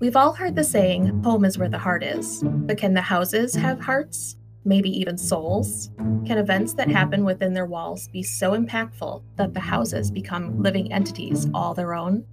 We've all heard the saying, home is where the heart is. But can the houses have hearts? Maybe even souls? Can events that happen within their walls be so impactful that the houses become living entities all their own?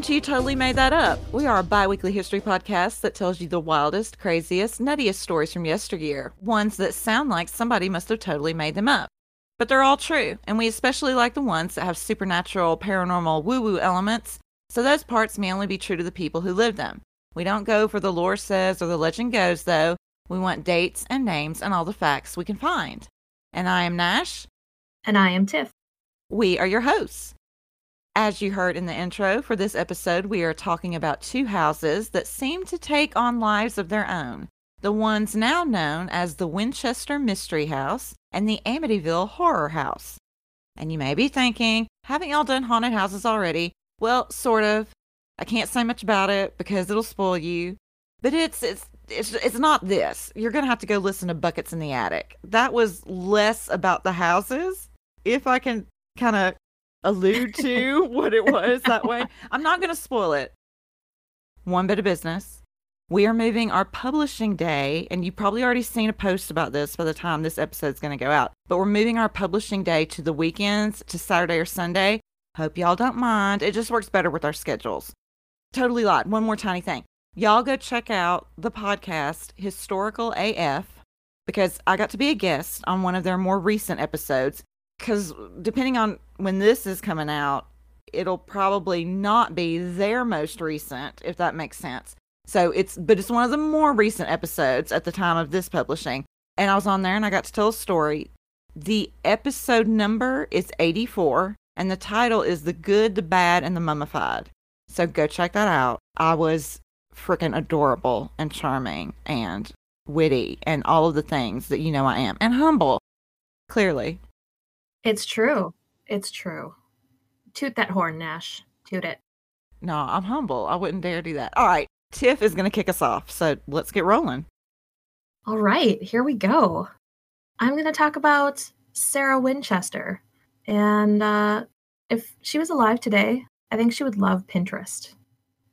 Welcome to You Totally Made That Up. We are a bi weekly history podcast that tells you the wildest, craziest, nuttiest stories from yesteryear, ones that sound like somebody must have totally made them up. But they're all true, and we especially like the ones that have supernatural, paranormal, woo woo elements, so those parts may only be true to the people who live them. We don't go for the lore says or the legend goes, though. We want dates and names and all the facts we can find. And I am Nash. And I am Tiff. We are your hosts. As you heard in the intro for this episode, we are talking about two houses that seem to take on lives of their own. The ones now known as the Winchester Mystery House and the Amityville Horror House. And you may be thinking, haven't y'all done haunted houses already? Well, sort of. I can't say much about it because it'll spoil you. But it's it's it's it's not this. You're gonna have to go listen to Buckets in the Attic. That was less about the houses, if I can kind of allude to what it was that way. I'm not going to spoil it. One bit of business. We are moving our publishing day, and you've probably already seen a post about this by the time this episode is going to go out. But we're moving our publishing day to the weekends, to Saturday or Sunday. Hope y'all don't mind. It just works better with our schedules. Totally lied. One more tiny thing. Y'all go check out the podcast Historical AF because I got to be a guest on one of their more recent episodes because depending on when this is coming out, it'll probably not be their most recent, if that makes sense. So it's, but it's one of the more recent episodes at the time of this publishing. And I was on there and I got to tell a story. The episode number is 84, and the title is The Good, the Bad, and the Mummified. So go check that out. I was freaking adorable and charming and witty and all of the things that you know I am, and humble, clearly. It's true. It's true. Toot that horn, Nash. Toot it. No, I'm humble. I wouldn't dare do that. All right. Tiff is going to kick us off. So let's get rolling. All right. Here we go. I'm going to talk about Sarah Winchester. And uh, if she was alive today, I think she would love Pinterest.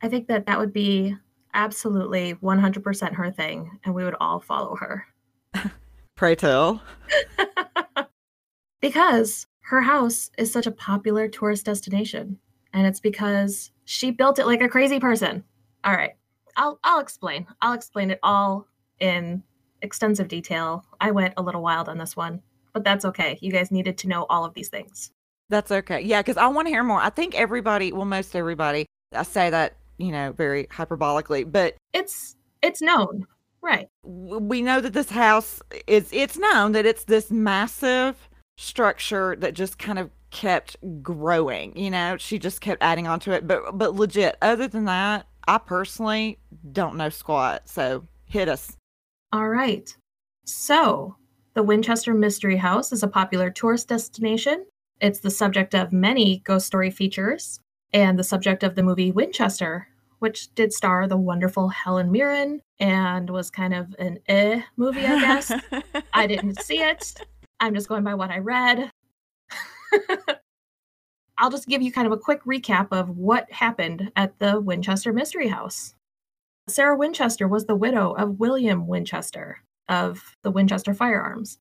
I think that that would be absolutely 100% her thing, and we would all follow her. Pray tell. because her house is such a popular tourist destination and it's because she built it like a crazy person. All right i'll i'll explain. I'll explain it all in extensive detail. I went a little wild on this one but that's okay. You guys needed to know all of these things. That's okay. Yeah because i want to hear more. I think everybody well most everybody i say that you know very hyperbolically but it's it's known. Right. We know that this house is it's known that it's this massive structure that just kind of kept growing. You know, she just kept adding on to it. But but legit, other than that, I personally don't know squat. So hit us. All right. So the Winchester Mystery House is a popular tourist destination. It's the subject of many ghost story features and the subject of the movie Winchester, which did star the wonderful Helen Mirren and was kind of an eh movie, I guess. I didn't see it. I'm just going by what I read. I'll just give you kind of a quick recap of what happened at the Winchester Mystery House. Sarah Winchester was the widow of William Winchester of the Winchester Firearms.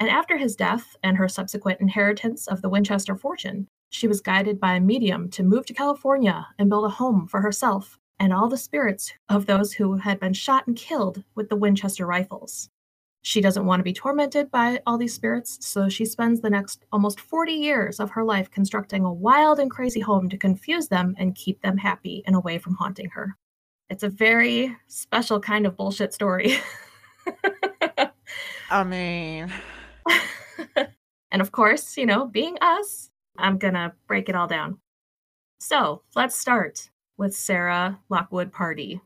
And after his death and her subsequent inheritance of the Winchester fortune, she was guided by a medium to move to California and build a home for herself and all the spirits of those who had been shot and killed with the Winchester rifles. She doesn't want to be tormented by all these spirits, so she spends the next almost 40 years of her life constructing a wild and crazy home to confuse them and keep them happy and away from haunting her. It's a very special kind of bullshit story. I mean, and of course, you know, being us, I'm gonna break it all down. So let's start with Sarah Lockwood Pardee.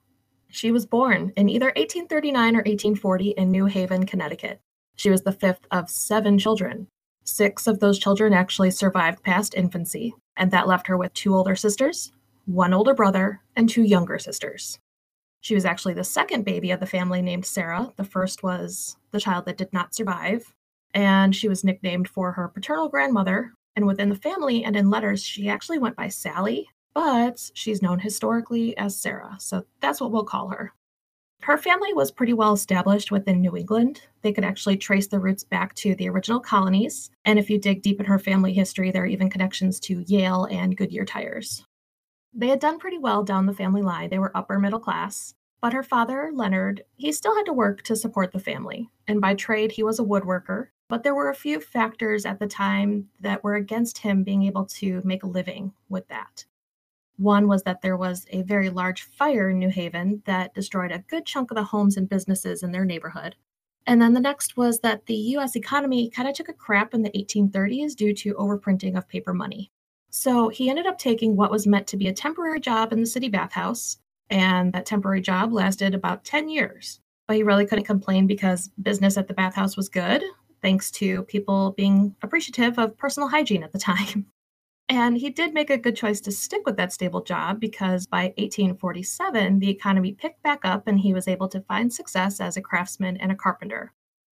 She was born in either 1839 or 1840 in New Haven, Connecticut. She was the fifth of seven children. Six of those children actually survived past infancy, and that left her with two older sisters, one older brother, and two younger sisters. She was actually the second baby of the family named Sarah. The first was the child that did not survive, and she was nicknamed for her paternal grandmother. And within the family and in letters, she actually went by Sally, but she's known historically as Sarah. So that's what we'll call her. Her family was pretty well established within New England. They could actually trace their roots back to the original colonies. And if you dig deep in her family history, there are even connections to Yale and Goodyear tires. They had done pretty well down the family line. They were upper middle class. But her father, Leonard, he still had to work to support the family. And by trade, he was a woodworker. But there were a few factors at the time that were against him being able to make a living with that. One was that there was a very large fire in New Haven that destroyed a good chunk of the homes and businesses in their neighborhood. And then the next was that the US economy kind of took a crap in the 1830s due to overprinting of paper money. So he ended up taking what was meant to be a temporary job in the city bathhouse, and that temporary job lasted about 10 years. But he really couldn't complain because business at the bathhouse was good, thanks to people being appreciative of personal hygiene at the time. And he did make a good choice to stick with that stable job because by 1847, the economy picked back up and he was able to find success as a craftsman and a carpenter.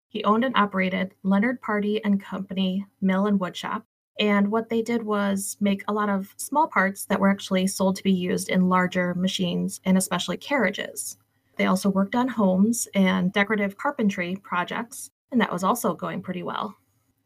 He owned and operated Leonard Pardee and Company Mill and Woodshop. And what they did was make a lot of small parts that were actually sold to be used in larger machines and especially carriages. They also worked on homes and decorative carpentry projects, and that was also going pretty well.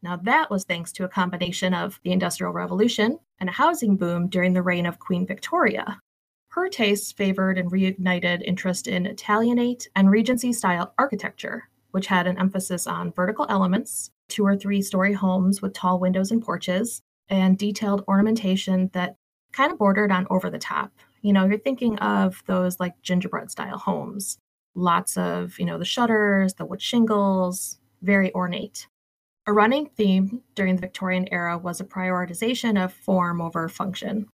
Now, that was thanks to a combination of the Industrial Revolution and a housing boom during the reign of Queen Victoria. Her tastes favored and reignited interest in Italianate and Regency style architecture, which had an emphasis on vertical elements, two or three story homes with tall windows and porches, and detailed ornamentation that kind of bordered on over the top. You know, you're thinking of those like gingerbread style homes, lots of, you know, the shutters, the wood shingles, very ornate. A running theme during the Victorian era was a prioritization of form over function.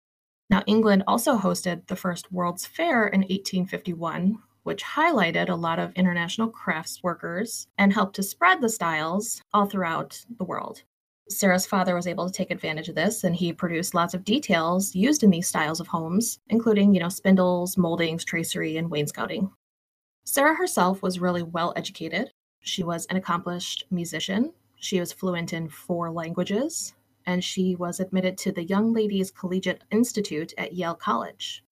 Now, England also hosted the first World's Fair in 1851, which highlighted a lot of international crafts workers and helped to spread the styles all throughout the world. Sarah's father was able to take advantage of this and he produced lots of details used in these styles of homes, including, you know, spindles, moldings, tracery, and wainscoting. Sarah herself was really well educated. She was an accomplished musician she was fluent in four languages, and she was admitted to the Young Ladies Collegiate Institute at Yale College.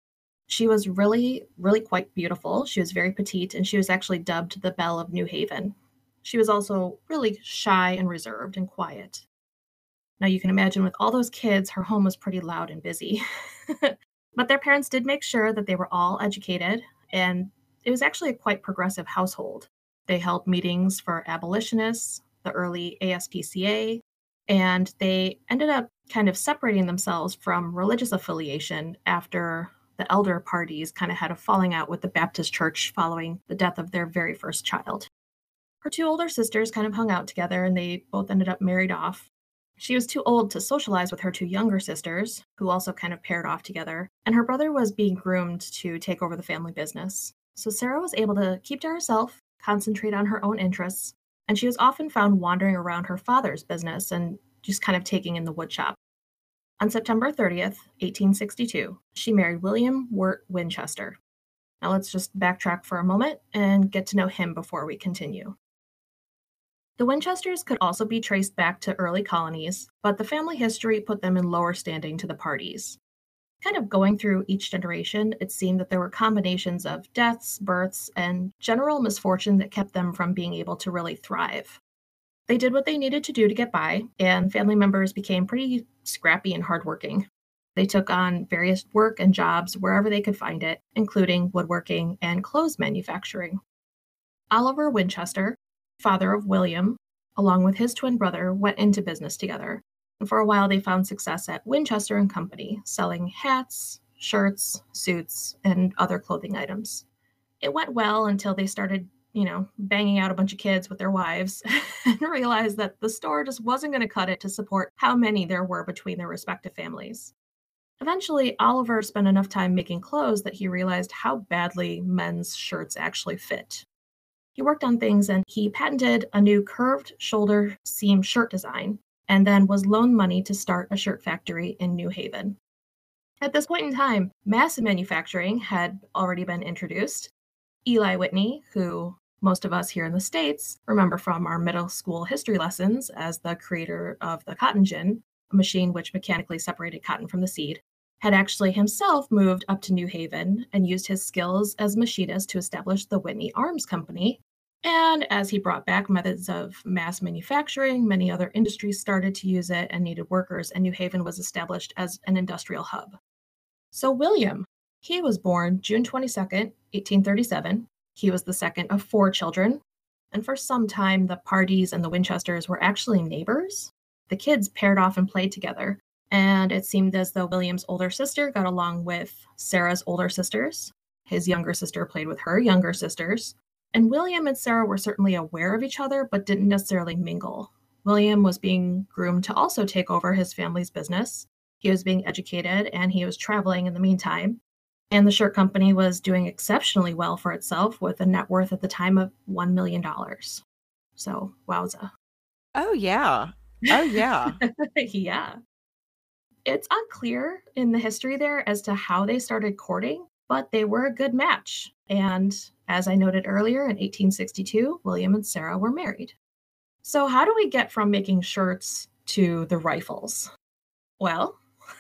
She was really, really quite beautiful. She was very petite, and she was actually dubbed the Belle of New Haven. She was also really shy and reserved and quiet. Now, you can imagine with all those kids, her home was pretty loud and busy. but their parents did make sure that they were all educated, and it was actually a quite progressive household. They held meetings for abolitionists, the early ASPCA, and they ended up kind of separating themselves from religious affiliation after the elder Pardees kind of had a falling out with the Baptist church following the death of their very first child. Her two older sisters kind of hung out together and they both ended up married off. She was too old to socialize with her two younger sisters, who also kind of paired off together, and her brother was being groomed to take over the family business. So Sarah was able to keep to herself, concentrate on her own interests, and she was often found wandering around her father's business and just kind of taking in the woodshop. On September 30th, 1862, she married William Wirt Winchester. Now let's just backtrack for a moment and get to know him before we continue. The Winchesters could also be traced back to early colonies, but the family history put them in lower standing to the Pardees kind of going through each generation, it seemed that there were combinations of deaths, births, and general misfortune that kept them from being able to really thrive. They did what they needed to do to get by, and family members became pretty scrappy and hardworking. They took on various work and jobs wherever they could find it, including woodworking and clothes manufacturing. Oliver Winchester, father of William, along with his twin brother, went into business together, for a while, they found success at Winchester and Company, selling hats, shirts, suits, and other clothing items. It went well until they started, you know, banging out a bunch of kids with their wives and realized that the store just wasn't going to cut it to support how many there were between their respective families. Eventually, Oliver spent enough time making clothes that he realized how badly men's shirts actually fit. He worked on things and he patented a new curved shoulder seam shirt design and then was loaned money to start a shirt factory in New Haven. At this point in time, mass manufacturing had already been introduced. Eli Whitney, who most of us here in the States remember from our middle school history lessons as the creator of the cotton gin, a machine which mechanically separated cotton from the seed, had actually himself moved up to New Haven and used his skills as machinist to establish the Whitney Arms Company. And as he brought back methods of mass manufacturing, many other industries started to use it and needed workers, and New Haven was established as an industrial hub. So, William, he was born June 22nd, 1837. He was the second of four children. And for some time, the Pardees and the Winchesters were actually neighbors. The kids paired off and played together, and it seemed as though William's older sister got along with Sarah's older sisters. His younger sister played with her younger sisters. And William and Sarah were certainly aware of each other, but didn't necessarily mingle. William was being groomed to also take over his family's business. He was being educated and he was traveling in the meantime. And the shirt company was doing exceptionally well for itself with a net worth at the time of $1 million. So, wowza. Oh, yeah. Oh, yeah. yeah. It's unclear in the history there as to how they started courting, but they were a good match. And as I noted earlier, in 1862, William and Sarah were married. So, how do we get from making shirts to the rifles? Well,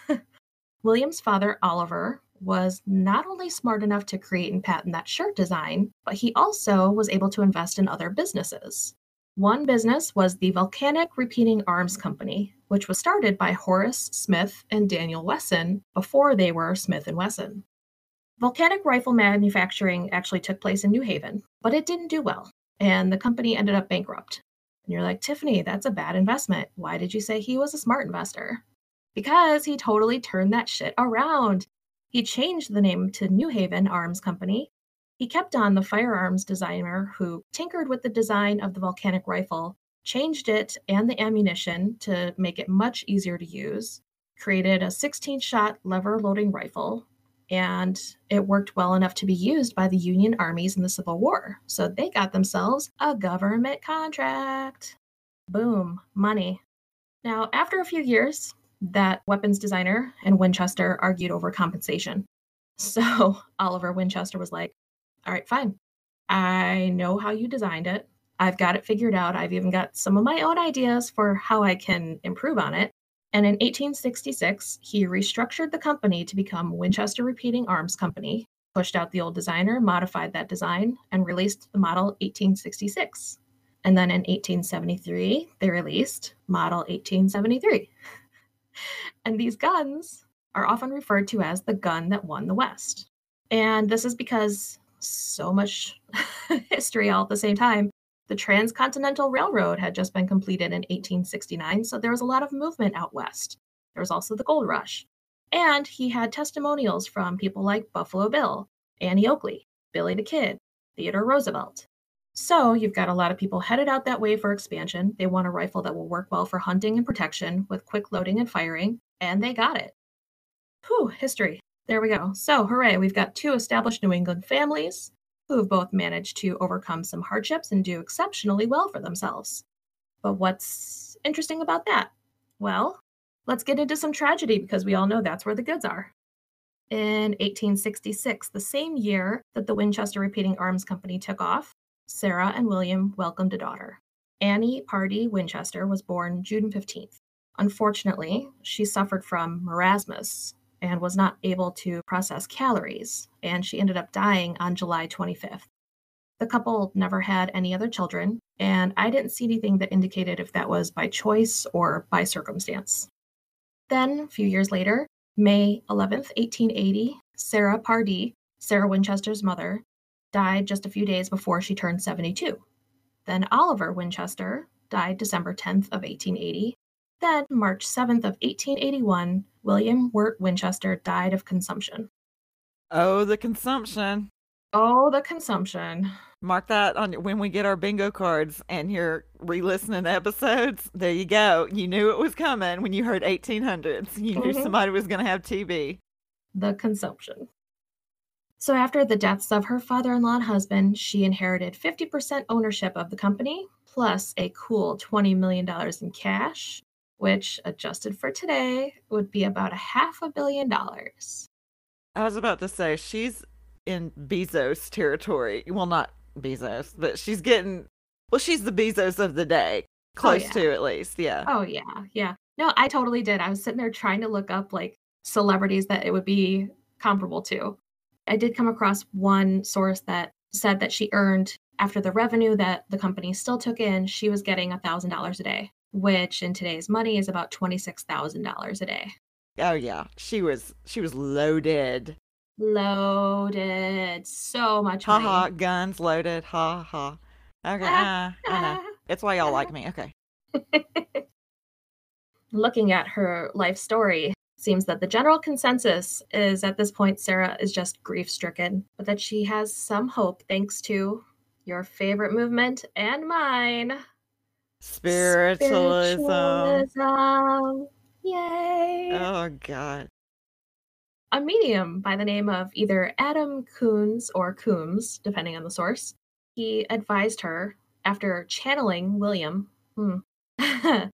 William's father, Oliver, was not only smart enough to create and patent that shirt design, but he also was able to invest in other businesses. One business was the Volcanic Repeating Arms Company, which was started by Horace Smith and Daniel Wesson before they were Smith and Wesson. Volcanic rifle manufacturing actually took place in New Haven, but it didn't do well, and the company ended up bankrupt. And you're like, Tiffany, that's a bad investment. Why did you say he was a smart investor? Because he totally turned that shit around. He changed the name to New Haven Arms Company. He kept on the firearms designer who tinkered with the design of the volcanic rifle, changed it and the ammunition to make it much easier to use, created a 16 shot lever loading rifle, and it worked well enough to be used by the Union armies in the Civil War. So they got themselves a government contract. Boom, money. Now, after a few years, that weapons designer and Winchester argued over compensation. So Oliver Winchester was like, All right, fine. I know how you designed it. I've got it figured out. I've even got some of my own ideas for how I can improve on it. And in 1866, he restructured the company to become Winchester Repeating Arms Company, pushed out the old designer, modified that design, and released the model 1866. And then in 1873, they released model 1873. And these guns are often referred to as the gun that won the West. And this is because so much history all at the same time. The Transcontinental Railroad had just been completed in 1869, so there was a lot of movement out west. There was also the gold rush. And he had testimonials from people like Buffalo Bill, Annie Oakley, Billy the Kid, Theodore Roosevelt. So you've got a lot of people headed out that way for expansion. They want a rifle that will work well for hunting and protection with quick loading and firing, and they got it. Whew, history. There we go. So, hooray, we've got two established New England families who have both managed to overcome some hardships and do exceptionally well for themselves. But what's interesting about that? Well, let's get into some tragedy because we all know that's where the goods are. In 1866, the same year that the Winchester Repeating Arms Company took off, Sarah and William welcomed a daughter. Annie Pardee Winchester was born June 15th. Unfortunately, she suffered from marasmus and was not able to process calories, and she ended up dying on July 25th. The couple never had any other children, and I didn't see anything that indicated if that was by choice or by circumstance. Then, a few years later, May 11th, 1880, Sarah Pardee, Sarah Winchester's mother, died just a few days before she turned 72. Then Oliver Winchester died December 10th of 1880. Then March 7th of 1881, William Wirt Winchester died of consumption. Oh, the consumption. Oh, the consumption. Mark that on when we get our bingo cards and you're re-listening to episodes. There you go. You knew it was coming when you heard 1800s. You knew Mhm. somebody was going to have TB. The consumption. So, after the deaths of her father in law and husband, she inherited 50% ownership of the company, plus a cool $20 million in cash, which, adjusted for today, would be about a half a billion dollars. I was about to say she's in Bezos territory. Well, not Bezos, but she's getting. Well, she's the Bezos of the day, oh, close yeah. to at least. Yeah. Oh, yeah. Yeah. No, I totally did. I was sitting there trying to look up like celebrities that it would be comparable to. I did come across one source that said that she earned, after the revenue that the company still took in, she was getting $1,000 a day, which in today's money is about $26,000 a day. Oh yeah, she was she was loaded. Loaded. So much Ha money. ha, guns loaded. Ha ha. Okay, uh, I know. It's why y'all like me. Okay. Looking at her life story, seems that the general consensus is at this point Sarah is just grief stricken, but that she has some hope thanks to your favorite movement and mine. Spiritualism. Spiritualism. Yay. Oh god. a medium by the name of either Adam Coons or Coombs, depending on the source. He advised her, after channeling William, hmm, to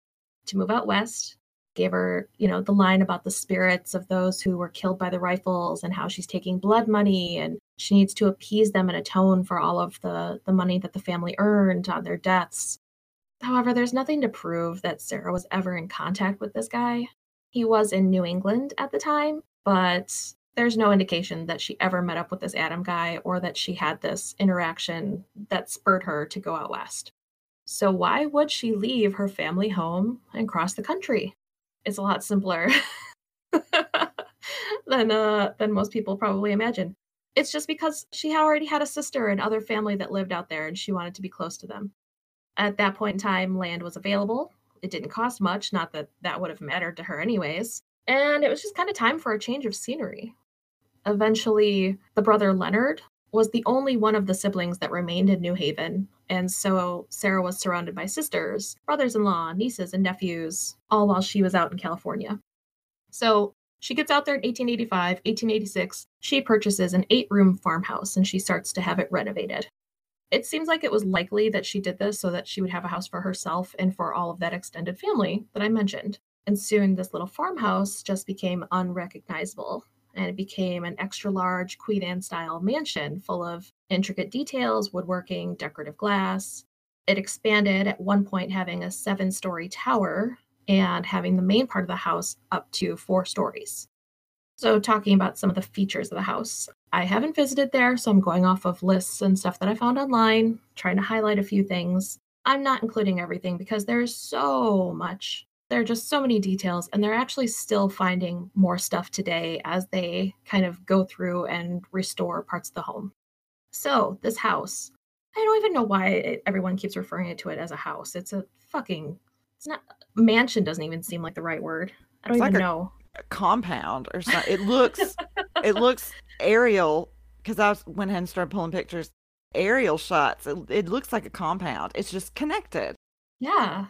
move out west, gave her, you know, the line about the spirits of those who were killed by the rifles and how she's taking blood money and she needs to appease them and atone for all of the, the money that the family earned on their deaths. However, there's nothing to prove that Sarah was ever in contact with this guy. He was in New England at the time, but there's no indication that she ever met up with this Adam guy or that she had this interaction that spurred her to go out west. So, why would she leave her family home and cross the country? It's a lot simpler than, uh, than most people probably imagine. It's just because she already had a sister and other family that lived out there and she wanted to be close to them. At that point in time, land was available. It didn't cost much, not that that would have mattered to her, anyways. And it was just kind of time for a change of scenery. Eventually, the brother Leonard was the only one of the siblings that remained in New Haven. And so Sarah was surrounded by sisters, brothers in law, nieces, and nephews, all while she was out in California. So she gets out there in 1885, 1886. She purchases an eight room farmhouse and she starts to have it renovated. It seems like it was likely that she did this so that she would have a house for herself and for all of that extended family that I mentioned. And soon this little farmhouse just became unrecognizable and it became an extra large Queen Anne style mansion full of intricate details, woodworking, decorative glass. It expanded at one point, having a seven story tower and having the main part of the house up to four stories. So, talking about some of the features of the house, I haven't visited there, so I'm going off of lists and stuff that I found online, trying to highlight a few things. I'm not including everything because there's so much. There are just so many details, and they're actually still finding more stuff today as they kind of go through and restore parts of the home. So, this house, I don't even know why it, everyone keeps referring to it as a house. It's a fucking, it's not, mansion doesn't even seem like the right word. I don't It's even like a- know. Compound or something. It looks it looks aerial because I went ahead and started pulling pictures. Aerial shots. It, it looks like a compound. It's just connected. Yeah,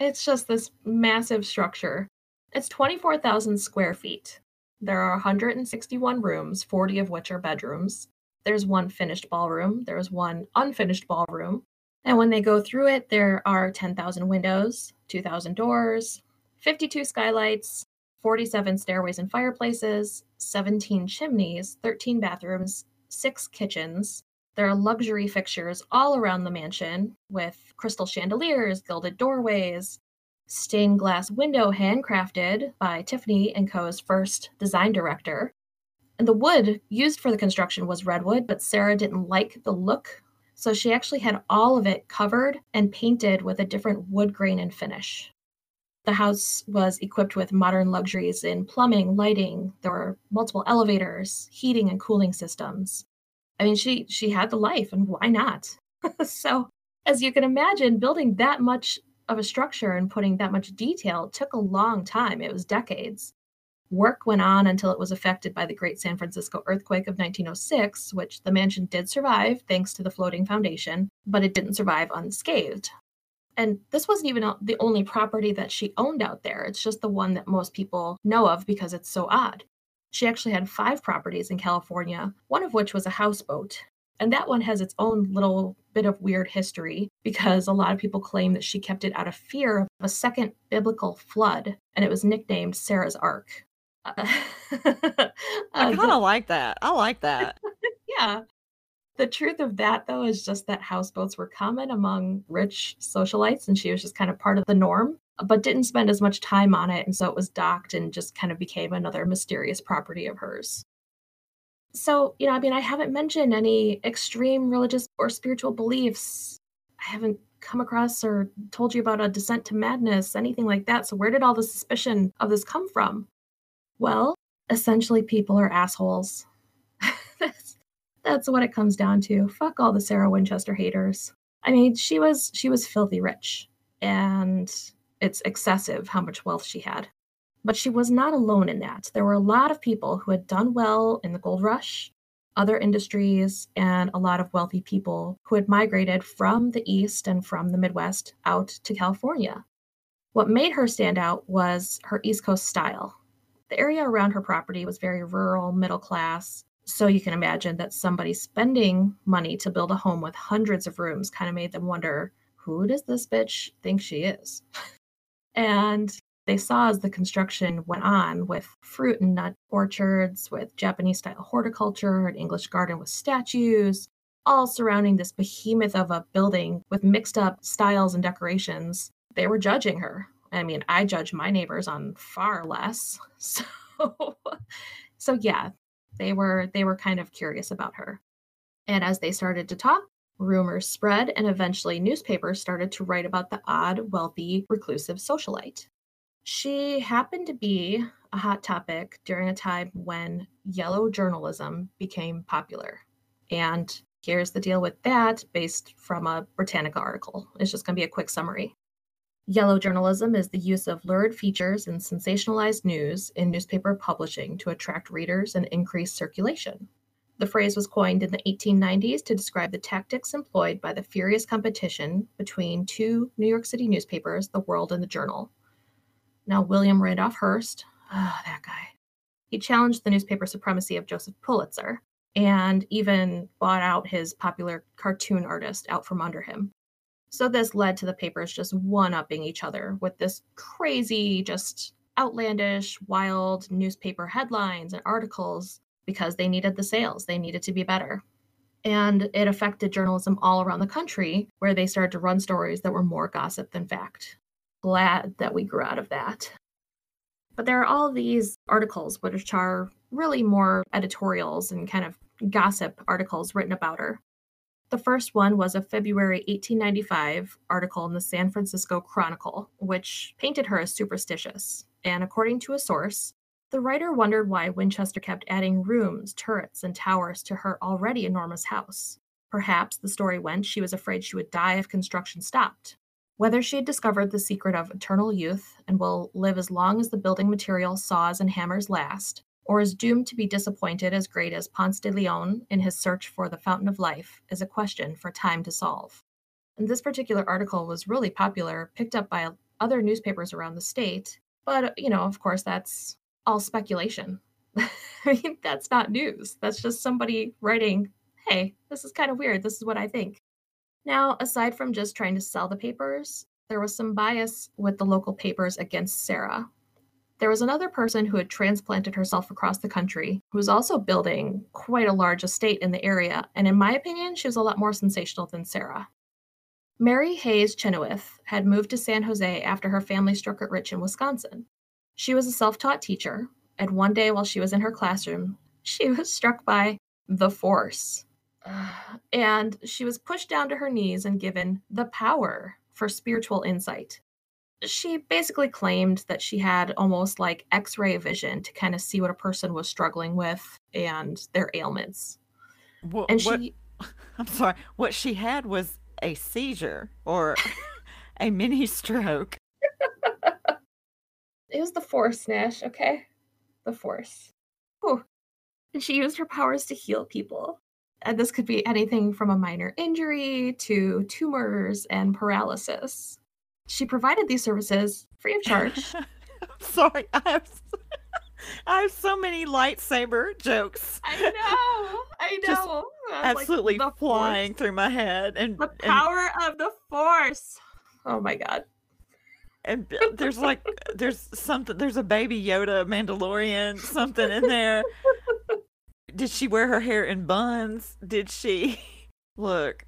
it's just this massive structure. It's 24,000 square feet. There are 161 rooms, 40 of which are bedrooms. There's one finished ballroom, there's one unfinished ballroom. And when they go through it, there are 10,000 windows, 2,000 doors, 52 skylights, 47 stairways and fireplaces, 17 chimneys, 13 bathrooms, six kitchens. There are luxury fixtures all around the mansion with crystal chandeliers, gilded doorways, stained glass window handcrafted by Tiffany and Co.'s first design director. And the wood used for the construction was redwood, but Sarah didn't like the look, so she actually had all of it covered and painted with a different wood grain and finish. The house was equipped with modern luxuries in plumbing, lighting. There were multiple elevators, heating and cooling systems. I mean, she she had the life, and why not? so, as you can imagine, building that much of a structure and putting that much detail took a long time. It was decades. Work went on until it was affected by the Great San Francisco earthquake of 1906, which the mansion did survive thanks to the floating foundation, but it didn't survive unscathed. And this wasn't even the only property that she owned out there. It's just the one that most people know of because it's so odd. She actually had five properties in California, one of which was a houseboat. And that one has its own little bit of weird history because a lot of people claim that she kept it out of fear of a second biblical flood, and it was nicknamed Sarah's Ark. Uh, I kind of like that. I like that. yeah. The truth of that, though, is just that houseboats were common among rich socialites, and she was just kind of part of the norm, but didn't spend as much time on it. And so it was docked and just kind of became another mysterious property of hers. So, you know, I mean, I haven't mentioned any extreme religious or spiritual beliefs. I haven't come across or told you about a descent to madness, anything like that. So, where did all the suspicion of this come from? Well, essentially, people are assholes. That's, what it comes down to. Fuck all the Sarah Winchester haters. I mean, she was she was filthy rich, and it's excessive how much wealth she had. But she was not alone in that. There were a lot of people who had done well in the gold rush, other industries, and a lot of wealthy people who had migrated from the East and from the Midwest out to California. What made her stand out was her East Coast style. The area around her property was very rural, middle class, so you can imagine that somebody spending money to build a home with hundreds of rooms kind of made them wonder who does this bitch think she is? and they saw as the construction went on with fruit and nut orchards, with Japanese style horticulture, an English garden with statues, all surrounding this behemoth of a building with mixed up styles and decorations. They were judging her. I mean, I judge my neighbors on far less. So so yeah, they were they were kind of curious about her. And as they started to talk, rumors spread and eventually newspapers started to write about the odd, wealthy, reclusive socialite. She happened to be a hot topic during a time when yellow journalism became popular. And here's the deal with that based from a Britannica article. It's just going to be a quick summary. Yellow journalism is the use of lurid features and sensationalized news in newspaper publishing to attract readers and increase circulation. The phrase was coined in the 1890s to describe the tactics employed by the furious competition between two New York City newspapers, The World and The Journal, now William Randolph Hearst, oh, that guy, he challenged the newspaper supremacy of Joseph Pulitzer and even bought out his popular cartoon artist out from under him. So this led to the papers just one upping each other with this crazy, just outlandish, wild newspaper headlines and articles because they needed the sales, they needed to be better. And it affected journalism all around the country where they started to run stories that were more gossip than fact glad that we grew out of that. But there are all these articles, which are really more editorials and kind of gossip articles written about her. The first one was a February 1895 article in the San Francisco Chronicle, which painted her as superstitious. And according to a source, the writer wondered why Winchester kept adding rooms, turrets, and towers to her already enormous house. Perhaps, the story went, she was afraid she would die if construction stopped. Whether she had discovered the secret of eternal youth and will live as long as the building material saws and hammers last, or is doomed to be disappointed as great as Ponce de Leon in his search for the fountain of life, is a question for time to solve. And this particular article was really popular, picked up by other newspapers around the state, but you know, of course, that's all speculation. I mean, that's not news. That's just somebody writing, hey, this is kind of weird. This is what I think. Now, aside from just trying to sell the papers, there was some bias with the local papers against Sarah. There was another person who had transplanted herself across the country who was also building quite a large estate in the area, and in my opinion, she was a lot more sensational than Sarah. Mary Hayes Chenoweth had moved to San Jose after her family struck it rich in Wisconsin. She was a self taught teacher, and one day while she was in her classroom, she was struck by the Force, and she was pushed down to her knees and given the power for spiritual insight. She basically claimed that she had almost like x ray vision to kind of see what a person was struggling with and their ailments. What, and she. What, I'm sorry. What she had was a seizure or a mini stroke. it was the force, Nash, okay? the Force. Whew. And she used her powers to heal people. And this could be anything from a minor injury to tumors and paralysis. She provided these services free of charge. Sorry, I have I have so many lightsaber jokes. I know. I know. Like Absolutely the flying Force. through my head, and The and, power of the Force. Oh my god. and there's like there's something there's a baby Yoda Mandalorian something in there. Did she wear her hair in buns? Did she? Look,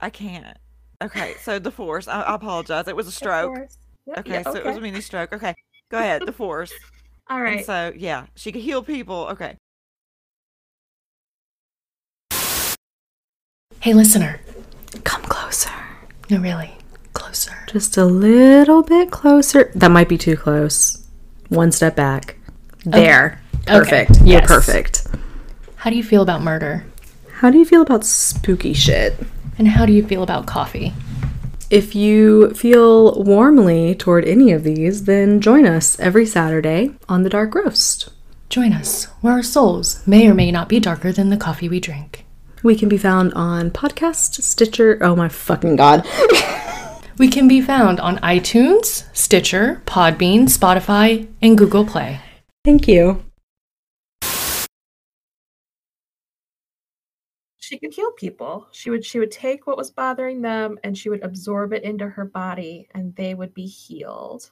I can't. Okay, so the force. I, I apologize. It was a The stroke. Force. Yep, Okay, yeah, so it was a mini stroke. Okay, go ahead. The force. All right. And so yeah, she could heal people. Okay. Hey, listener, come closer. No, really, closer. Just a little bit closer. That might be too close. One step back. There. Okay. Perfect. You're Yes. perfect. How do you feel about murder? How do you feel about spooky shit? And how do you feel about coffee? If you feel warmly toward any of these, then join us every Saturday on The Dark Roast. Join us, where our souls may or may not be darker than the coffee we drink. We can be found on Podcast, Stitcher. Oh my fucking god. We can be found on iTunes, Stitcher, Podbean, Spotify, and Google Play. Thank you. She could heal people. She would she would take what was bothering them and she would absorb it into her body and they would be healed.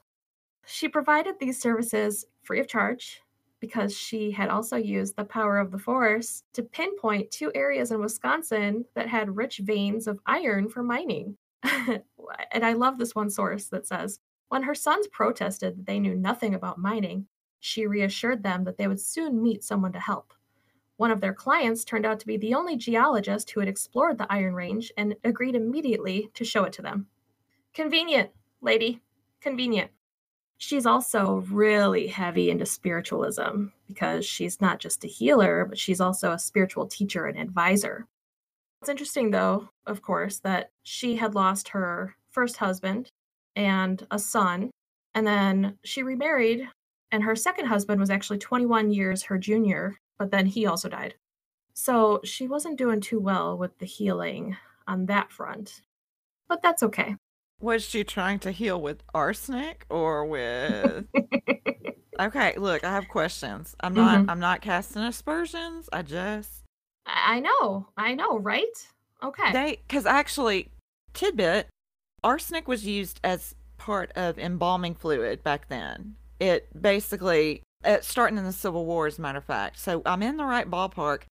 She provided these services free of charge because she had also used the power of the force to pinpoint two areas in Wisconsin that had rich veins of iron for mining. and I love this one source that says when her sons protested that they knew nothing about mining, she reassured them that they would soon meet someone to help. One of their clients turned out to be the only geologist who had explored the Iron Range and agreed immediately to show it to them. Convenient, lady. Convenient. She's also really heavy into spiritualism because she's not just a healer, but she's also a spiritual teacher and advisor. It's interesting, though, of course, that she had lost her first husband and a son, and then she remarried, and her second husband was actually 21 years her junior, but then he also died. So she wasn't doing too well with the healing on that front. But that's okay. Was she trying to heal with arsenic or with? okay, look, I have questions. I'm not. Mhm. I'm not casting aspersions. I just I know, I know, right? Okay. they because actually, tidbit, arsenic was used as part of embalming fluid back then. It basically uh, starting in the Civil War, as a matter of fact. So I'm in the right ballpark.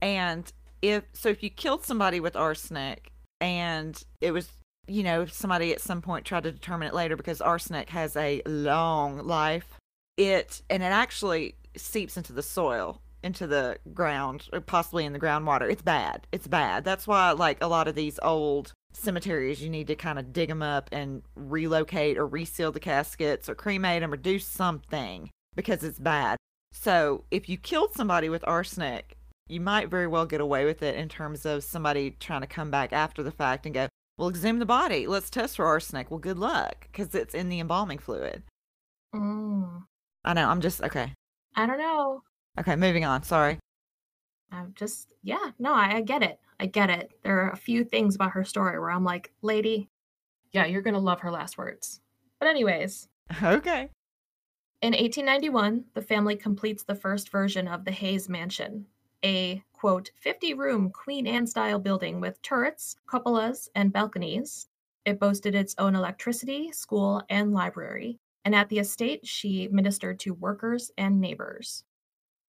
And if so, if you killed somebody with arsenic, and it was you know somebody at some point tried to determine it later because arsenic has a long life, it and it actually seeps into the soil into the ground or possibly in the groundwater it's bad it's bad that's why like a lot of these old cemeteries you need to kind of dig them up and relocate or reseal the caskets or cremate them or do something because it's bad. So if you killed somebody with arsenic you might very well get away with it in terms of somebody trying to come back after the fact and go well examine the body. Let's test for arsenic. Well good luck because it's in the embalming fluid. Mm, i know i'm just okay. I don't know. okay moving on sorry. I'm just, yeah, no, I, I get it. I get it. There are a few things about her story where I'm like, lady, yeah, you're going to love her last words. But, anyways, okay In 1891, the family completes the first version of the Hayes Mansion, a quote 50 room Queen Anne style building with turrets, cupolas, and balconies. It boasted its own electricity, school, and library, and at the estate, she ministered to workers and neighbors.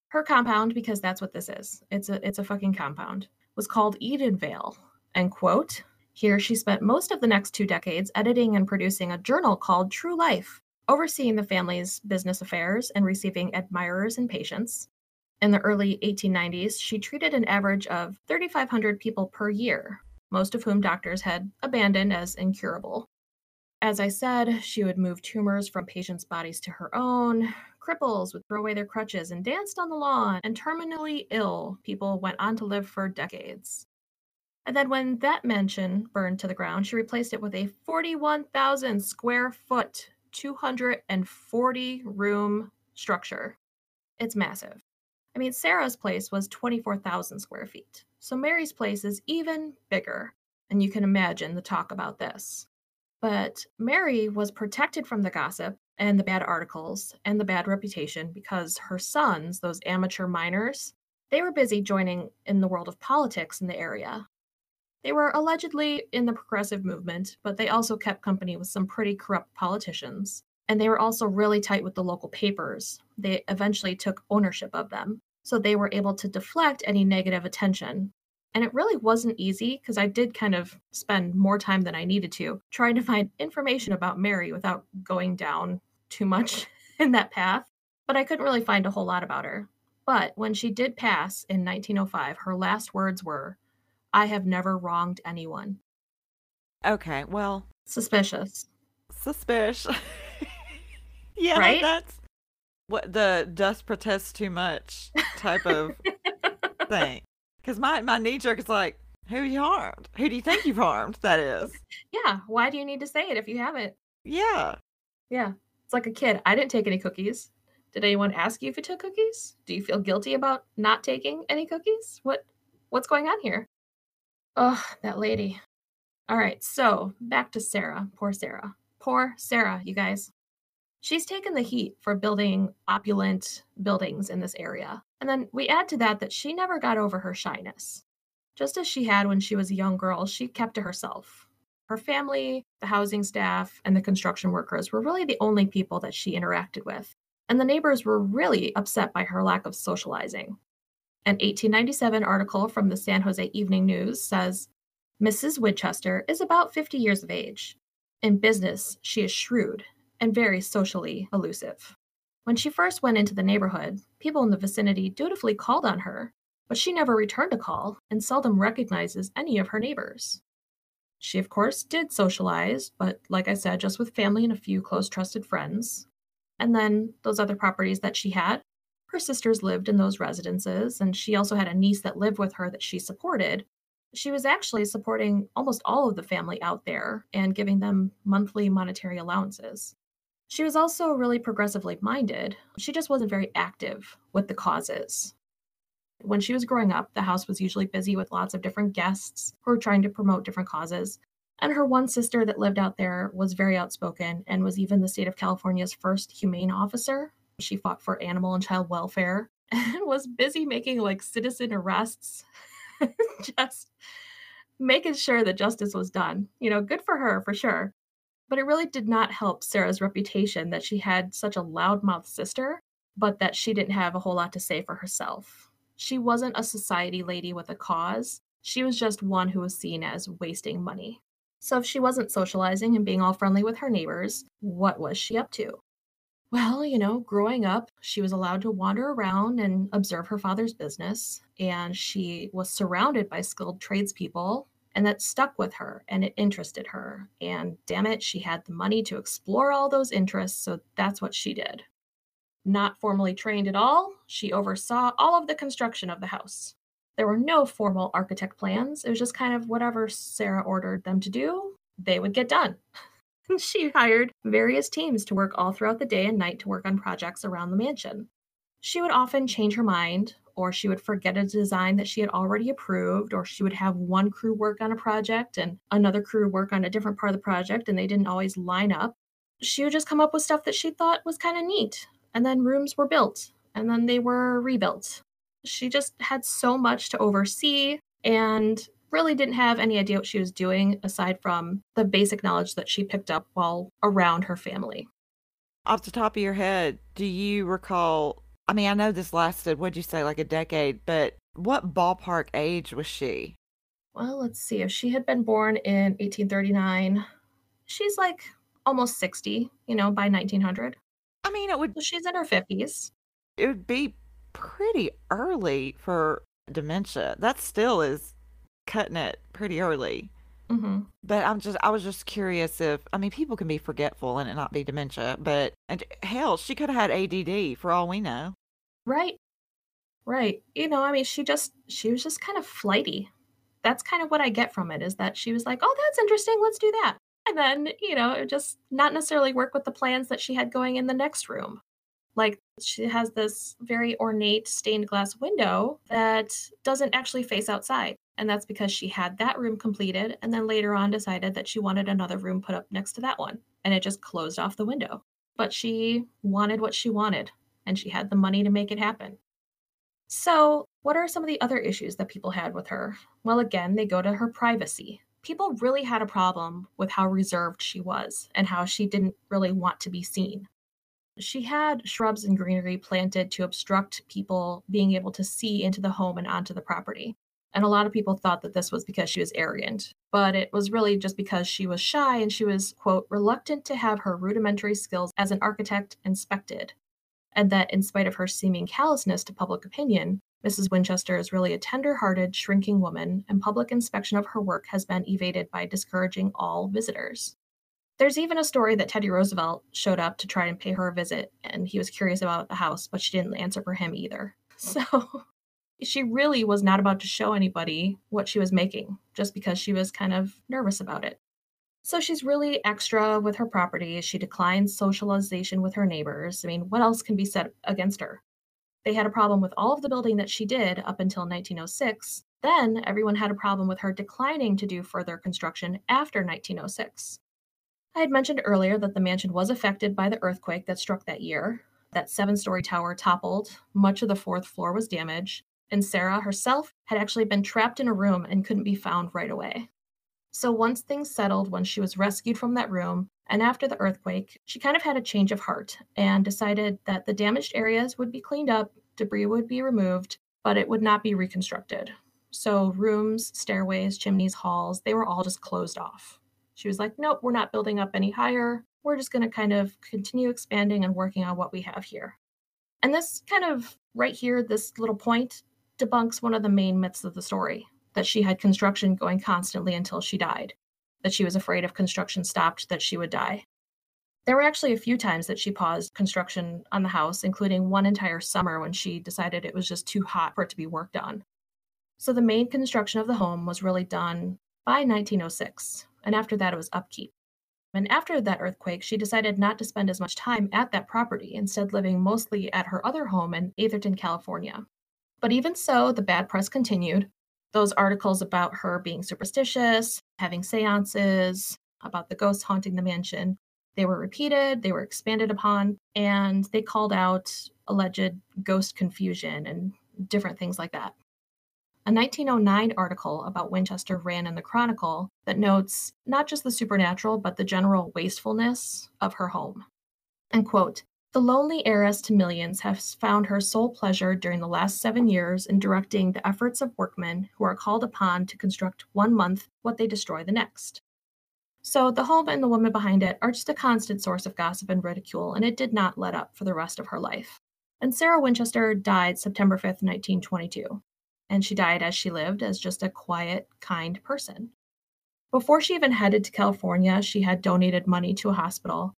Her compound, because that's what this is, it's a it's a fucking compound, was called Edenvale, and quote, here she spent most of the next two decades editing and producing a journal called True Life, overseeing the family's business affairs and receiving admirers and patients. In the early 1890s, she treated an average of 3,500 people per year, most of whom doctors had abandoned as incurable. As I said, she would move tumors from patients' bodies to her own. Cripples would throw away their crutches and danced on the lawn, and terminally ill people went on to live for decades. And then, when that mansion burned to the ground, she replaced it with a 41,000 square foot, 240 room structure. it's massive. I mean, Sarah's place was 24,000 square feet. So Mary's place is even bigger. And you can imagine the talk about this. But Mary was protected from the gossip and the bad articles and the bad reputation because her sons, those amateur miners, they were busy joining in the world of politics in the area. They were allegedly in the progressive movement, but they also kept company with some pretty corrupt politicians. And they were also really tight with the local papers. They eventually took ownership of them, so they were able to deflect any negative attention. And it really wasn't easy because I did kind of spend more time than I needed to trying to find information about Mary without going down too much in that path. But I couldn't really find a whole lot about her. But when she did pass in 1905, her last words were, I have never wronged anyone. Okay, well, Suspicious. suspicious. yeah, Right? that's what the dust protests too much type of thing. Because my, my knee jerk is like, who you harmed? Who do you think you've harmed? That is. Yeah, why do you need to say it if you haven't? Yeah. Yeah, it's like a kid. I didn't take any cookies. Did anyone ask you if you took cookies? Do you feel guilty about not taking any cookies? What what's going on here? Oh, that lady. All right, so back to Sarah. Poor Sarah. Poor Sarah, you guys. She's taken the heat for building opulent buildings in this area. And then we add to that that she never got over her shyness. Just as she had when she was a young girl, she kept to herself. Her family, the housing staff, and the construction workers were really the only people that she interacted with. And the neighbors were really upset by her lack of socializing. An 1897 article from the San Jose Evening News says Mrs. Winchester is about 50 years of age. In business, she is shrewd and very socially elusive. When she first went into the neighborhood, people in the vicinity dutifully called on her, but she never returned a call and seldom recognizes any of her neighbors. She, of course, did socialize, but like I said, just with family and a few close trusted friends. And then those other properties that she had, her sisters lived in those residences, and she also had a niece that lived with her that she supported. She was actually supporting almost all of the family out there and giving them monthly monetary allowances. She was also really progressively minded. She just wasn't very active with the causes. When she was growing up, the house was usually busy with lots of different guests who were trying to promote different causes. And her one sister that lived out there was very outspoken and was even the state of California's first humane officer. She fought for animal and child welfare and was busy making like citizen arrests, just making sure that justice was done. You know, good for her for sure. But it really did not help Sarah's reputation that she had such a loudmouth sister, but that she didn't have a whole lot to say for herself. She wasn't a society lady with a cause. She was just one who was seen as wasting money. So if she wasn't socializing and being all friendly with her neighbors, what was she up to? Well, you know, growing up, she was allowed to wander around and observe her father's business, and she was surrounded by skilled tradespeople, and that stuck with her and it interested her. And damn it, she had the money to explore all those interests, so that's what she did. Not formally trained at all, she oversaw all of the construction of the house. There were no formal architect plans. It was just kind of whatever Sarah ordered them to do, they would get done. she hired various teams to work all throughout the day and night to work on projects around the mansion. She would often change her mind, or she would forget a design that she had already approved, or she would have one crew work on a project and another crew work on a different part of the project, and they didn't always line up. She would just come up with stuff that she thought was kind of neat, and then rooms were built, and then they were rebuilt. She just had so much to oversee and really didn't have any idea what she was doing aside from the basic knowledge that she picked up while around her family. Off the top of your head, do you recall? I mean, I know this lasted, what'd you say, like a decade, but what ballpark age was she? Well, let's see. If she had been born in 1839, she's like almost 60, you know, by 1900. I mean, it would So she's in her 50s. it would be pretty early for dementia. That still is cutting it pretty early. hmm But I'm just I was just curious if I mean people can be forgetful and it not be dementia, but and hell, she could have had ADD for all we know. Right. Right. You know, I mean, she just, she was just kind of flighty. That's kind of what I get from it is that she was like, oh, that's interesting. Let's do that. And then, you know, it just not necessarily work with the plans that she had going in the next room. Like she has this very ornate stained glass window that doesn't actually face outside. And that's because she had that room completed and then later on decided that she wanted another room put up next to that one. And it just closed off the window. But she wanted what she wanted and she had the money to make it happen. So, what are some of the other issues that people had with her? Well, again, they go to her privacy. People really had a problem with how reserved she was and how she didn't really want to be seen. She had shrubs and greenery planted to obstruct people being able to see into the home and onto the property. And a lot of people thought that this was because she was arrogant, but it was really just because she was shy and she was, quote, reluctant to have her rudimentary skills as an architect inspected. And that in spite of her seeming callousness to public opinion, Mrs. Winchester is really a tender hearted, shrinking woman, and public inspection of her work has been evaded by discouraging all visitors. There's even a story that Teddy Roosevelt showed up to try and pay her a visit, and he was curious about the house, but she didn't answer for him either. So she really was not about to show anybody what she was making, just because she was kind of nervous about it. So she's really extra with her property. She declines socialization with her neighbors. I mean, what else can be said against her? They had a problem with all of the building that she did up until 1906. Then everyone had a problem with her declining to do further construction after 1906. I had mentioned earlier that the mansion was affected by the earthquake that struck that year. That seven story tower toppled, much of the fourth floor was damaged, and Sarah herself had actually been trapped in a room and couldn't be found right away. So once things settled, when she was rescued from that room, and after the earthquake, she kind of had a change of heart and decided that the damaged areas would be cleaned up, debris would be removed, but it would not be reconstructed. So rooms, stairways, chimneys, halls, they were all just closed off. She was like, nope, we're not building up any higher. We're just going to kind of continue expanding and working on what we have here. And this kind of right here, this little point debunks one of the main myths of the story that she had construction going constantly until she died, that she was afraid if construction stopped that she would die. There were actually a few times that she paused construction on the house, including one entire summer when she decided it was just too hot for it to be worked on. So the main construction of the home was really done by 1906, and after that it was upkeep. And after that earthquake, she decided not to spend as much time at that property, instead living mostly at her other home in Atherton, California. But even so, the bad press continued, those articles about her being superstitious, having seances, about the ghosts haunting the mansion, they were repeated, they were expanded upon, and they called out alleged ghost confusion and different things like that. A 1909 article about Winchester ran in the Chronicle that notes not just the supernatural, but the general wastefulness of her home. And quote, the lonely heiress to millions has found her sole pleasure during the last seven years in directing the efforts of workmen who are called upon to construct one month what they destroy the next. So the home and the woman behind it are just a constant source of gossip and ridicule, and it did not let up for the rest of her life. And Sarah Winchester died September 5th, 1922. And she died as she lived, as just a quiet, kind person. Before she even headed to California, she had donated money to a hospital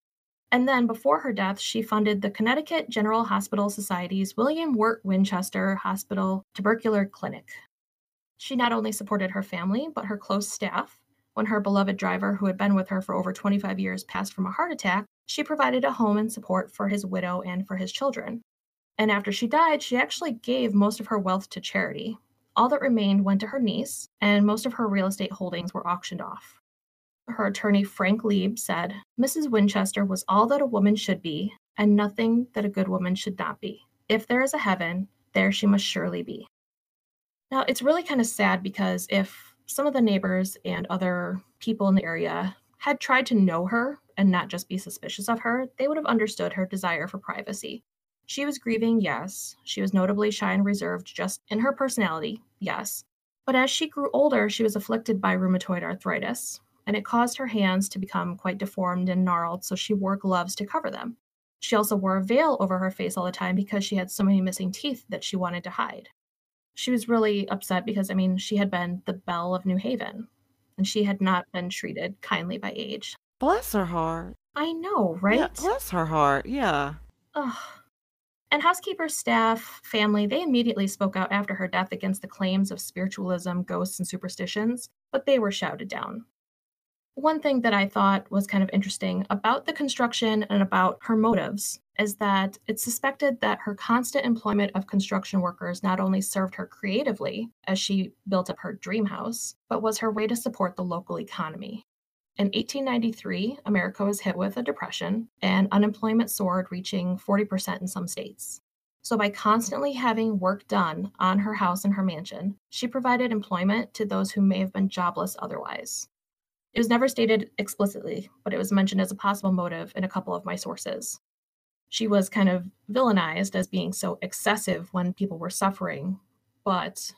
and then before her death, she funded the Connecticut General Hospital Society's William Wirt Winchester Hospital Tubercular Clinic. She not only supported her family, but her close staff. When her beloved driver, who had been with her for over 25 years, passed from a heart attack, she provided a home and support for his widow and for his children. And after she died, she actually gave most of her wealth to charity. All that remained went to her niece, and most of her real estate holdings were auctioned off. Her attorney, Frank Leib, said Mrs. Winchester was all that a woman should be, and nothing that a good woman should not be. If there is a heaven, there she must surely be. Now, it's really kind of sad because if some of the neighbors and other people in the area had tried to know her and not just be suspicious of her, they would have understood her desire for privacy. She was grieving, yes. She was notably shy and reserved just in her personality, yes. But as she grew older, she was afflicted by rheumatoid arthritis, and it caused her hands to become quite deformed and gnarled, so she wore gloves to cover them. She also wore a veil over her face all the time because she had so many missing teeth that she wanted to hide. She was really upset because, I mean, she had been the belle of New Haven, and she had not been treated kindly by age. Bless her heart. I know, right? Yeah, bless her heart. Yeah. Ugh. And housekeeper, staff, family, they immediately spoke out after her death against the claims of spiritualism, ghosts, and superstitions, but they were shouted down. One thing that I thought was kind of interesting about the construction and about her motives is that it's suspected that her constant employment of construction workers not only served her creatively as she built up her dream house, but was her way to support the local economy. In 1893, America was hit with a depression and unemployment soared, reaching 40% in some states. So, by constantly having work done on her house and her mansion, she provided employment to those who may have been jobless otherwise. It was never stated explicitly, but it was mentioned as a possible motive in a couple of my sources. She was kind of villainized as being so excessive when people were suffering, but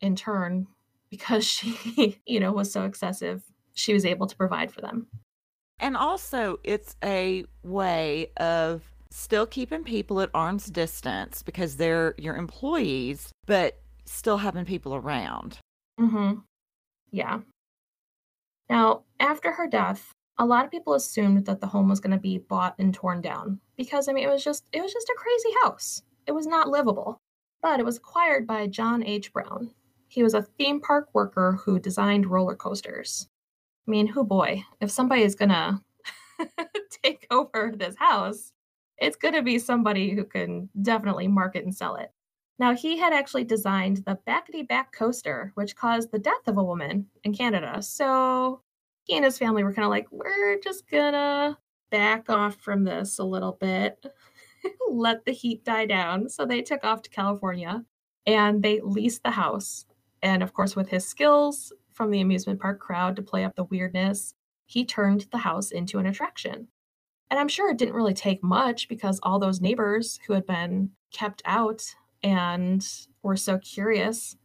in turn, because she, you know, was so excessive, she was able to provide for them. And also, it's a way of still keeping people at arm's distance because they're your employees, but still having people around. Mm-hmm. Yeah. Now, after her death, a lot of people assumed that the home was going to be bought and torn down because I mean it was just it was just a crazy house. It was not livable. But it was acquired by John H. Brown. He was a theme park worker who designed roller coasters. I mean, who boy, if somebody is going to take over this house, it's going to be somebody who can definitely market and sell it. Now, he had actually designed the Backety Back coaster, which caused the death of a woman in Canada. So he and his family were kind of like, we're just to back off from this a little bit, let the heat die down. So they took off to California and they leased the house. And of course, with his skills from the amusement park crowd to play up the weirdness, he turned the house into an attraction. And I'm sure it didn't really take much because all those neighbors who had been kept out and were so curious,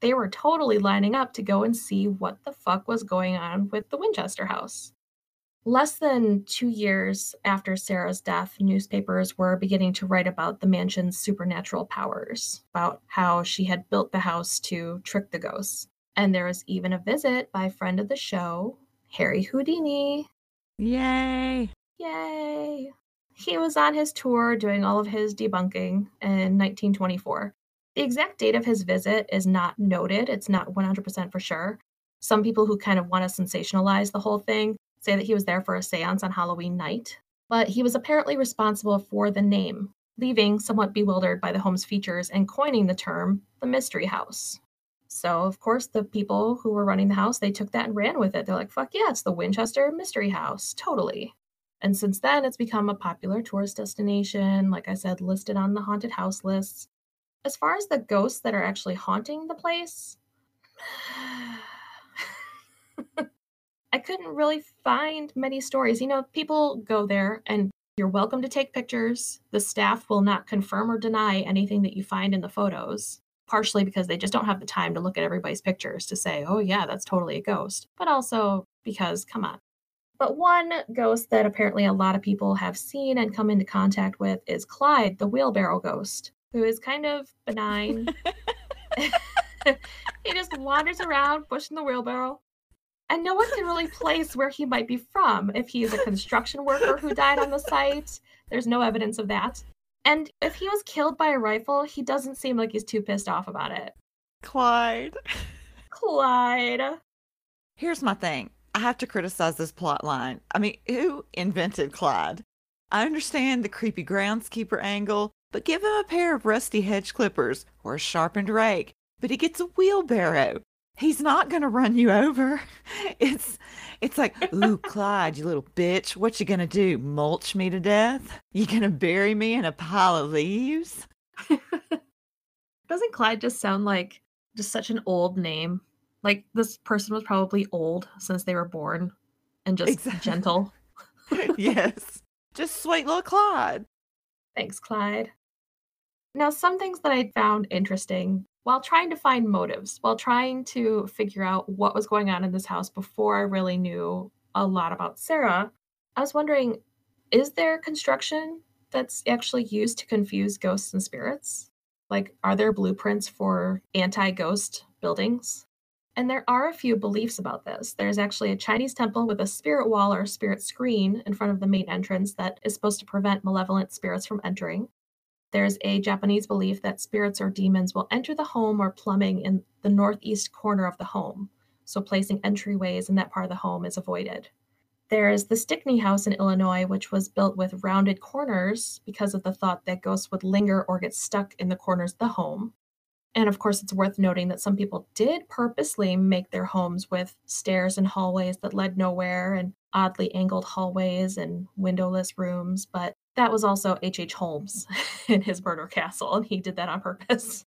they were totally lining up to go and see what the fuck was going on with the Winchester house. Less than two years after Sarah's death, newspapers were beginning to write about the mansion's supernatural powers, about how she had built the house to trick the ghosts. And there was even a visit by a friend of the show, Harry Houdini. Yay! Yay! He was on his tour doing all of his debunking in 1924. The exact date of his visit is not noted, it's not 100% for sure. Some people who kind of want to sensationalize the whole thing say that he was there for a seance on Halloween night, but he was apparently responsible for the name, leaving somewhat bewildered by the home's features and coining the term the Mystery House. So, of course, the people who were running the house, they took that and ran with it. They're like, fuck yeah, it's the Winchester Mystery House. Totally. And since then, it's become a popular tourist destination, like I said, listed on the haunted house lists. As far as the ghosts that are actually haunting the place, I couldn't really find many stories. You know, people go there and you're welcome to take pictures. The staff will not confirm or deny anything that you find in the photos, partially because they just don't have the time to look at everybody's pictures to say, oh, yeah, that's totally a ghost, but also because, come on, but one ghost that apparently a lot of people have seen and come into contact with is Clyde, the wheelbarrow ghost, who is kind of benign. he just wanders around pushing the wheelbarrow. And no one can really place where he might be from. If he is a construction worker who died on the site, there's no evidence of that. And if he was killed by a rifle, he doesn't seem like he's too pissed off about it. Clyde. Clyde. Here's my thing. I have to criticize this plot line. I mean, who invented Clyde? I understand the creepy groundskeeper angle, but give him a pair of rusty hedge clippers or a sharpened rake. But he gets a wheelbarrow. He's not gonna run you over. It's it's like, ooh, Clyde, you little bitch, what you gonna do? Mulch me to death? You gonna bury me in a pile of leaves? Doesn't Clyde just sound like just such an old name? Like this person was probably old since they were born and just Exactly. gentle. yes. Just sweet little Clyde. Thanks, Clyde. Now, some things that I found interesting while trying to find motives, while trying to figure out what was going on in this house before I really knew a lot about Sarah, I was wondering is there construction that's actually used to confuse ghosts and spirits? Like, are there blueprints for anti ghost buildings? And there are a few beliefs about this. There's actually a Chinese temple with a spirit wall or spirit screen in front of the main entrance that is supposed to prevent malevolent spirits from entering. There's a Japanese belief that spirits or demons will enter the home or plumbing in the northeast corner of the home, so placing entryways in that part of the home is avoided. There's the Stickney House in Illinois, which was built with rounded corners because of the thought that ghosts would linger or get stuck in the corners of the home. And of course, it's worth noting that some people did purposely make their homes with stairs and hallways that led nowhere and oddly angled hallways and windowless rooms. But that was also H.H. H. Holmes in his murder castle, and he did that on purpose.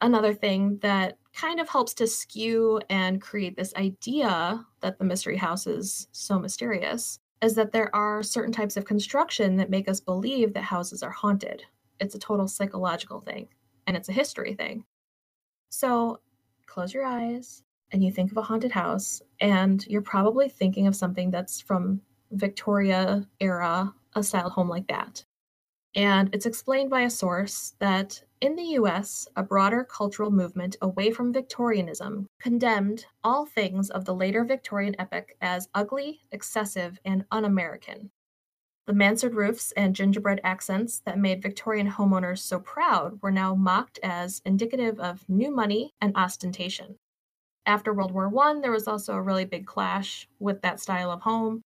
Another thing that kind of helps to skew and create this idea that the mystery house is so mysterious is that there are certain types of construction that make us believe that houses are haunted. It's a total psychological thing and it's a history thing. So close your eyes and you think of a haunted house, and you're probably thinking of something that's from Victoria era, a style home like that. And it's explained by a source that in the US, a broader cultural movement away from Victorianism condemned all things of the later Victorian epoch as ugly, excessive, and un American. The mansard roofs and gingerbread accents that made Victorian homeowners so proud were now mocked as indicative of new money and ostentation. After World War I, there was also a really big clash with that style of home,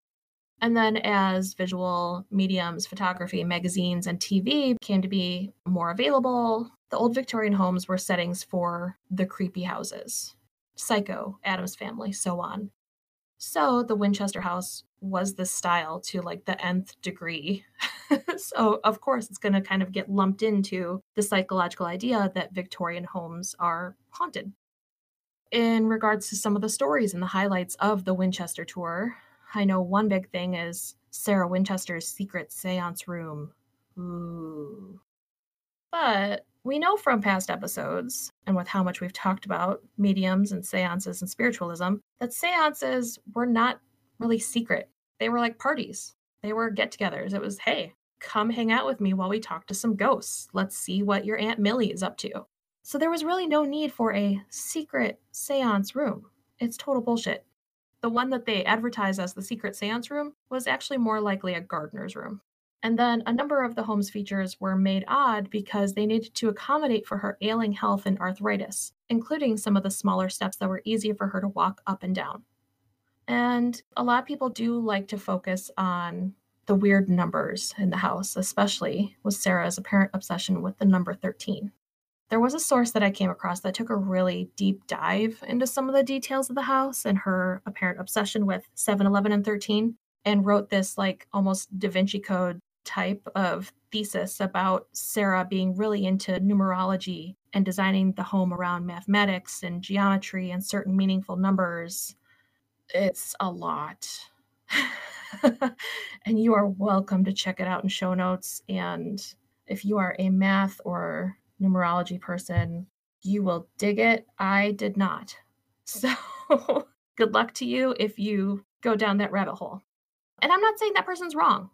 and then, as visual mediums, photography, magazines, and TV came to be more available, the old Victorian homes were settings for the creepy houses Psycho, Addams Family, so on. So, the Winchester house was the style to like the nth degree. so, of course, it's going to kind of get lumped into the psychological idea that Victorian homes are haunted. In regards to some of the stories and the highlights of the Winchester tour, I know one big thing is Sarah Winchester's secret seance room. Ooh. But we know from past episodes, and with how much we've talked about mediums and seances and spiritualism, that seances were not really secret. They were like parties, they were get togethers. It was, hey, come hang out with me while we talk to some ghosts. Let's see what your Aunt Millie is up to. So there was really no need for a secret seance room. It's total bullshit. The one that they advertised as the secret seance room was actually more likely a gardener's room. And then a number of the home's features were made odd because they needed to accommodate for her ailing health and arthritis, including some of the smaller steps that were easier for her to walk up and down. And a lot of people do like to focus on the weird numbers in the house, especially with Sarah's apparent obsession with the number 13. There was a source that I came across that took a really deep dive into some of the details of the house and her apparent obsession with 7, 11, and 13, and wrote this like almost Da Vinci Code type of thesis about Sarah being really into numerology and designing the home around mathematics and geometry and certain meaningful numbers. It's a lot. and you are welcome to check it out in show notes. And if you are a math or numerology person, you will dig it. I did not. So good luck to you if you go down that rabbit hole. And I'm not saying that person's wrong.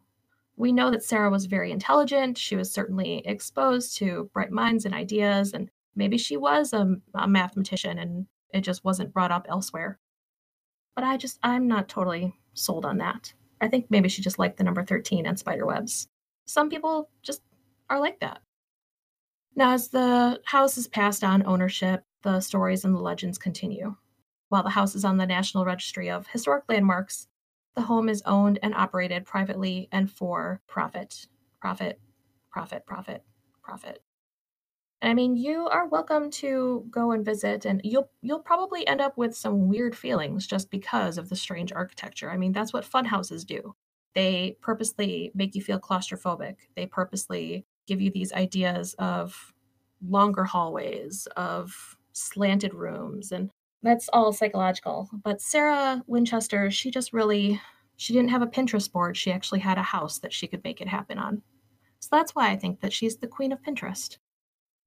We know that Sarah was very intelligent. She was certainly exposed to bright minds and ideas, and maybe she was a, a mathematician and it just wasn't brought up elsewhere. But I just, I'm not totally sold on that. I think maybe she just liked the number 13 and spider webs. Some people just are like that. Now, as the house is passed on ownership, the stories and the legends continue. While the house is on the National Registry of Historic Landmarks, the home is owned and operated privately and for profit. Profit, profit, profit, profit. I mean, you are welcome to go and visit, and you'll you'll probably end up with some weird feelings just because of the strange architecture. I mean, that's what fun houses do. They purposely make you feel claustrophobic. They purposely give you these ideas of longer hallways, of slanted rooms, and that's all psychological. But Sarah Winchester, she just really she didn't have a Pinterest board. She actually had a house that she could make it happen on. So that's why I think that she's the queen of Pinterest.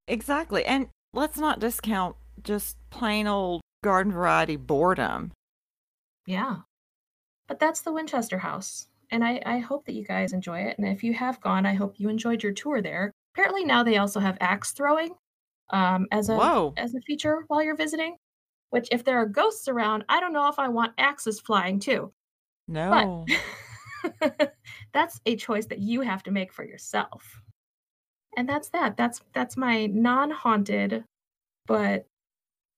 Exactly. And let's not discount just plain old garden variety boredom. Yeah. But that's the Winchester house and I, I hope that you guys enjoy it. And if you have gone, I hope you enjoyed your tour there. Apparently now they also have axe throwing um, as a Whoa. as a feature while you're visiting. Which, if there are ghosts around, I don't know if I want axes flying too. No. But that's a choice that you have to make for yourself. And that's that. That's that's my non-haunted, but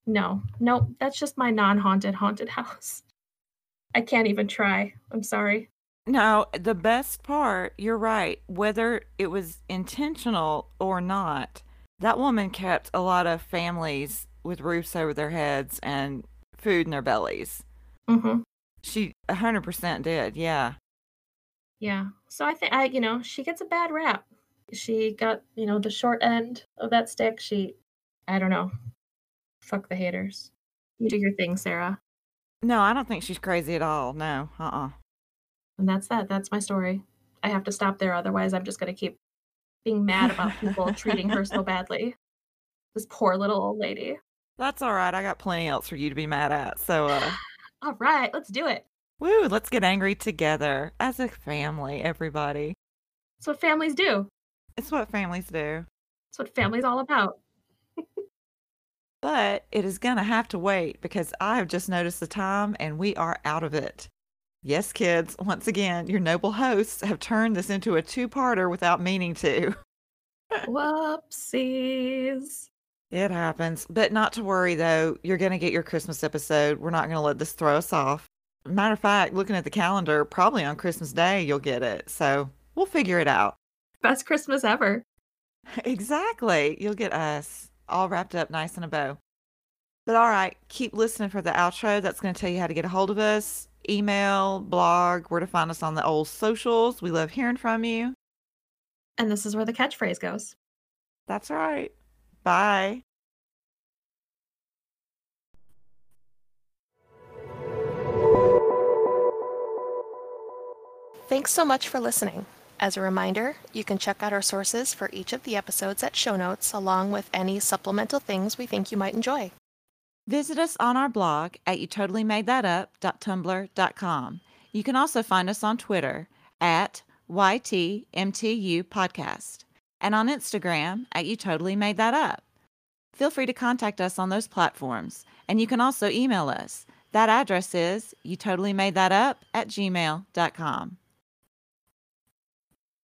no, no, that's just my non-haunted haunted house. I can't even try. I'm sorry. No, the best part, you're right. Whether it was intentional or not, that woman kept a lot of families with roofs over their heads and food in their bellies. Mm-hmm. She 100% did, yeah. Yeah. So I think I, you know, she gets a bad rap. She got, you know, the short end of that stick. She, I don't know. Fuck the haters. You do your thing, Sarah. No, I don't think she's crazy at all. No, uh uh And that's that. That's my story. I have to stop there. Otherwise, I'm just going to keep being mad about people treating her so badly. This poor little old lady. That's all right. I got plenty else for you to be mad at. So, uh, All right, let's do it. woo, let's get angry together as a family, everybody. That's what families do. It's what families do. It's what family's all about. But it is going to have to wait because I have just noticed the time and we are out of it. Yes, kids, once again, your noble hosts have turned this into a two parter without meaning to. Whoopsies. It happens. But not to worry, though. You're going to get your Christmas episode. We're not going to let this throw us off. Matter of fact, looking at the calendar, probably on Christmas Day, you'll get it. So we'll figure it out. Best Christmas ever. Exactly. You'll get us all wrapped up nice in a bow. But all right, keep listening for the outro. That's going to tell you how to get a hold of us email, blog, where to find us on the old socials. We love hearing from you. And this is where the catchphrase goes. That's right. Bye. Thanks so much for listening. As a reminder, you can check out our sources for each of the episodes at show notes, along with any supplemental things we think you might enjoy. Visit us on our blog at youtotallymadethatup.tumblr.com. You can also find us on Twitter at YTMTU Podcast and on Instagram at You Totally Made That Up. Feel free to contact us on those platforms, and you can also email us. That address is you at gmail.com.